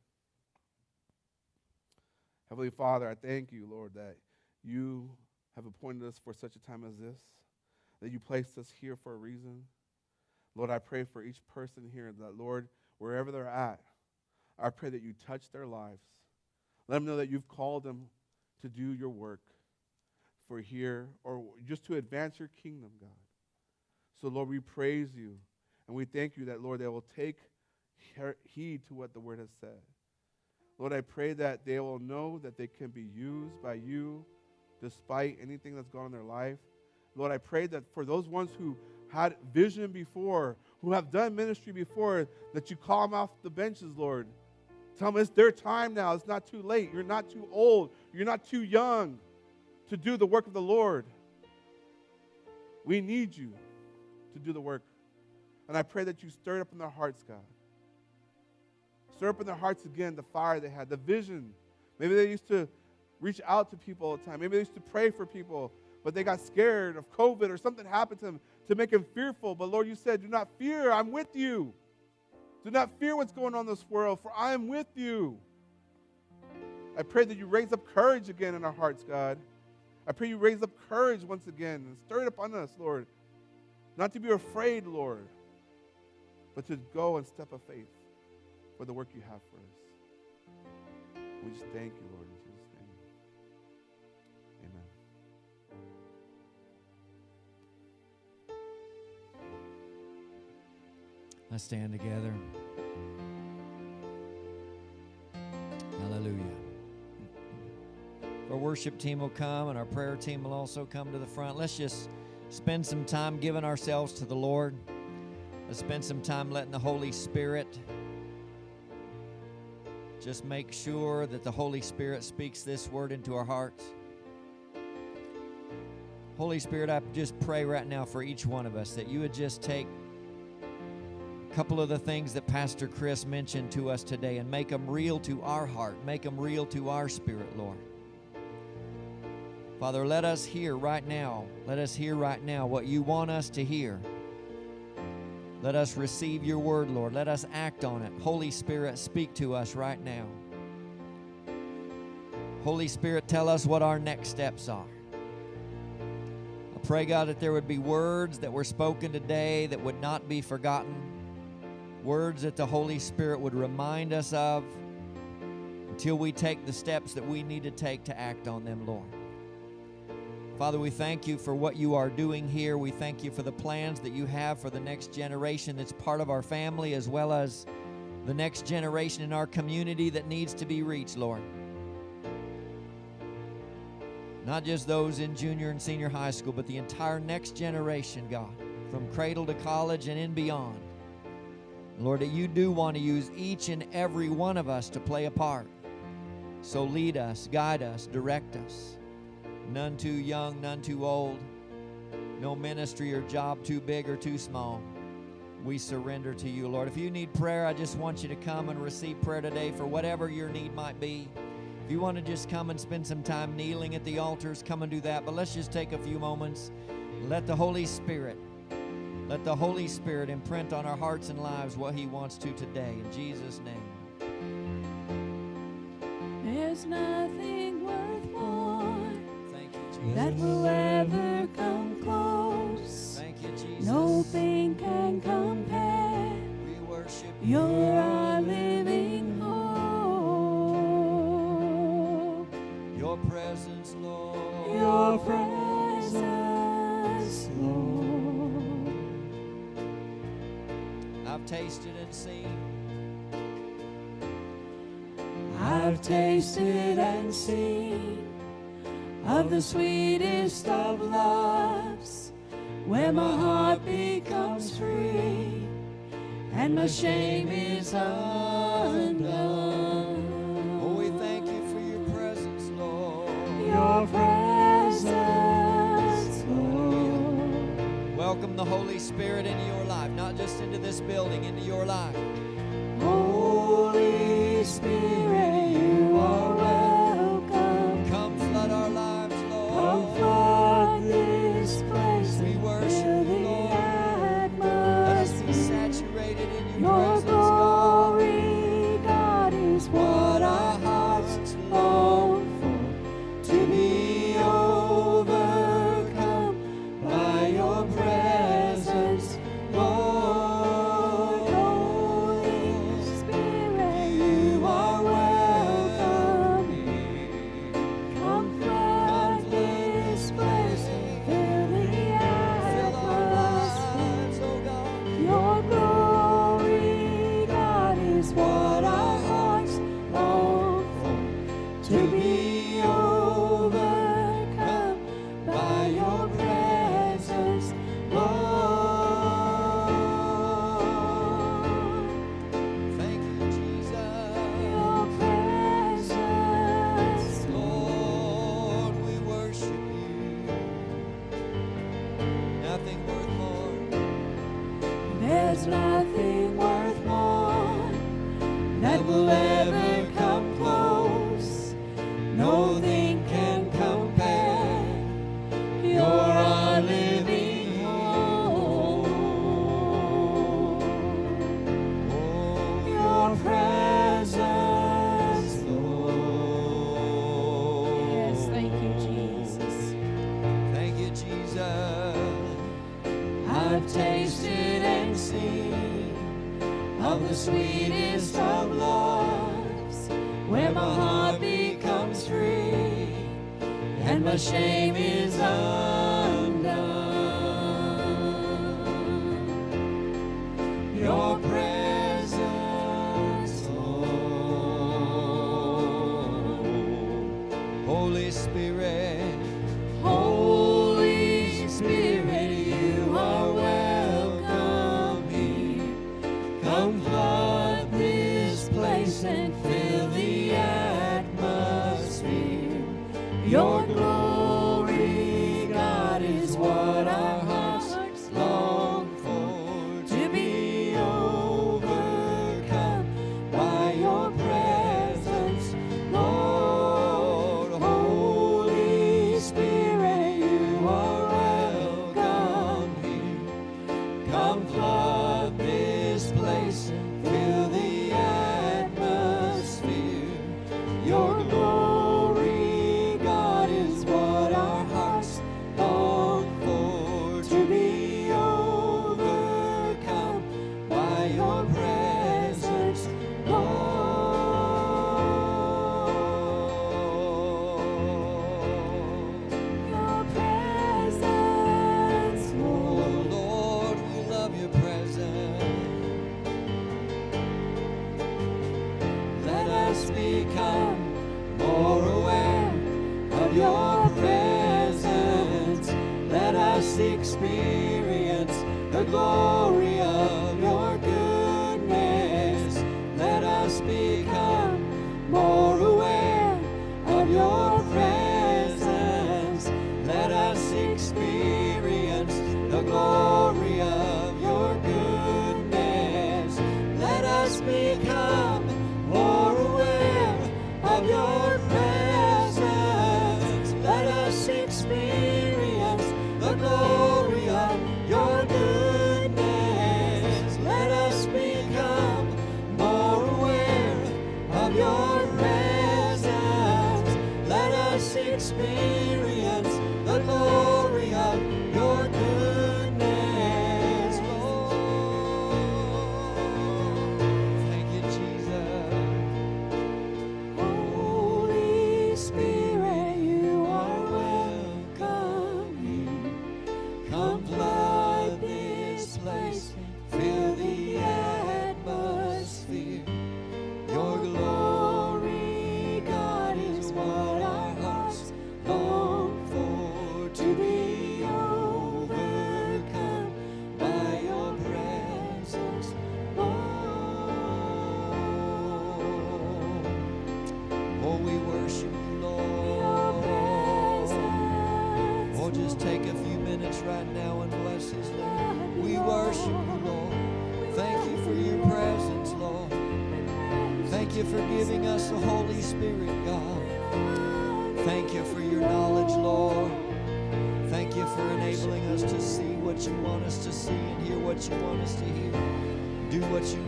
Heavenly Father, I thank you, Lord, that you have appointed us for such a time as this, that you placed us here for a reason. Lord, I pray for each person here that, Lord, wherever they're at, I pray that you touch their lives. Let them know that you've called them to do your work for here or just to advance your kingdom, God. So, Lord, we praise you and we thank you that, Lord, they will take heed to what the word has said. Lord, I pray that they will know that they can be used by you despite anything that's gone in their life. Lord, I pray that for those ones who had vision before, who have done ministry before, that you call them off the benches, Lord. Tell them it's their time now. It's not too late. You're not too old. You're not too young to do the work of the Lord. We need you to do the work. And I pray that you stir it up in their hearts, God. Stir up in their hearts again the fire they had, the vision. Maybe they used to reach out to people all the time. Maybe they used to pray for people, but they got scared of COVID or something happened to them to make them fearful. But Lord, you said, Do not fear, I'm with you. Do not fear what's going on in this world, for I am with you. I pray that you raise up courage again in our hearts, God. I pray you raise up courage once again and stir it up on us, Lord. Not to be afraid, Lord, but to go and step of faith for the work you have for us. We just thank you, Lord. Let's stand together. Hallelujah. Our worship team will come and our prayer team will also come to the front. Let's just spend some time giving ourselves to the Lord. Let's spend some time letting the Holy Spirit just make sure that the Holy Spirit speaks this word into our hearts. Holy Spirit, I just pray right now for each one of us that you would just take couple of the things that Pastor Kris mentioned to us today and make them real to our heart, make them real to our spirit, Lord. Father, let us hear right now, let us hear right now what you want us to hear. Let us receive your word, Lord. Let us act on it. Holy Spirit, speak to us right now. Holy Spirit, tell us what our next steps are. I pray, God, that there would be words that were spoken today that would not be forgotten, words that the Holy Spirit would remind us of until we take the steps that we need to take to act on them, Lord. Father, we thank you for what you are doing here. We thank you for the plans that you have for the next generation that's part of our family, as well as the next generation in our community that needs to be reached, Lord. Not just those in junior and senior high school, but the entire next generation, God, from cradle to college and in beyond. Lord, that you do want to use each and every one of us to play a part. So lead us, guide us, direct us. None too young, none too old. No ministry or job too big or too small. We surrender to you, Lord. If you need prayer, I just want you to come and receive prayer today for whatever your need might be. If you want to just come and spend some time kneeling at the altars, come and do that. But let's just take a few moments. Let the Holy Spirit, let the Holy Spirit imprint on our hearts and lives what He wants to today. In Jesus' name. There's nothing worth more Thank you, Jesus. that will ever come close. Thank you, Jesus. Nothing can compare. We worship You're our living hope. your presence, Lord. Your presence, I've tasted and seen. I've tasted and seen of the sweetest of loves, where my heart becomes free and my shame is undone. Oh, we thank you for your presence, Lord. Your presence, the Holy Spirit into your life, not just into this building, into your life. Holy Spirit,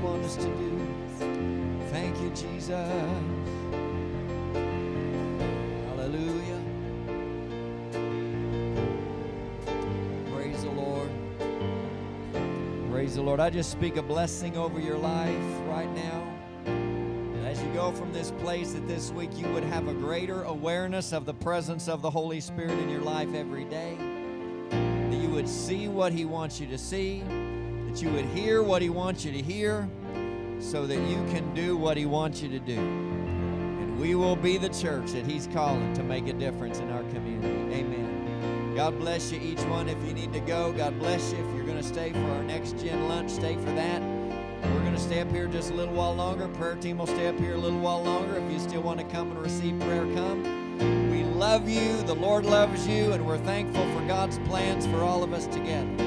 want us to do. Thank you, Jesus. Hallelujah. Praise the Lord. Praise the Lord. I just speak a blessing over your life right now. As you go from this place, that this week you would have a greater awareness of the presence of the Holy Spirit in your life every day. That you would see what He wants you to see. That you would hear what He wants you to hear. So that you can do what He wants you to do. And we will be the church that He's calling to make a difference in our community. Amen. God bless you, each one. If you need to go, God bless you. If you're going to stay for our next gen lunch, stay for that. We're going to stay up here just a little while longer. Prayer team will stay up here a little while longer. If you still want to come and receive prayer, come. We love you. The Lord loves you, and we're thankful for God's plans for all of us together.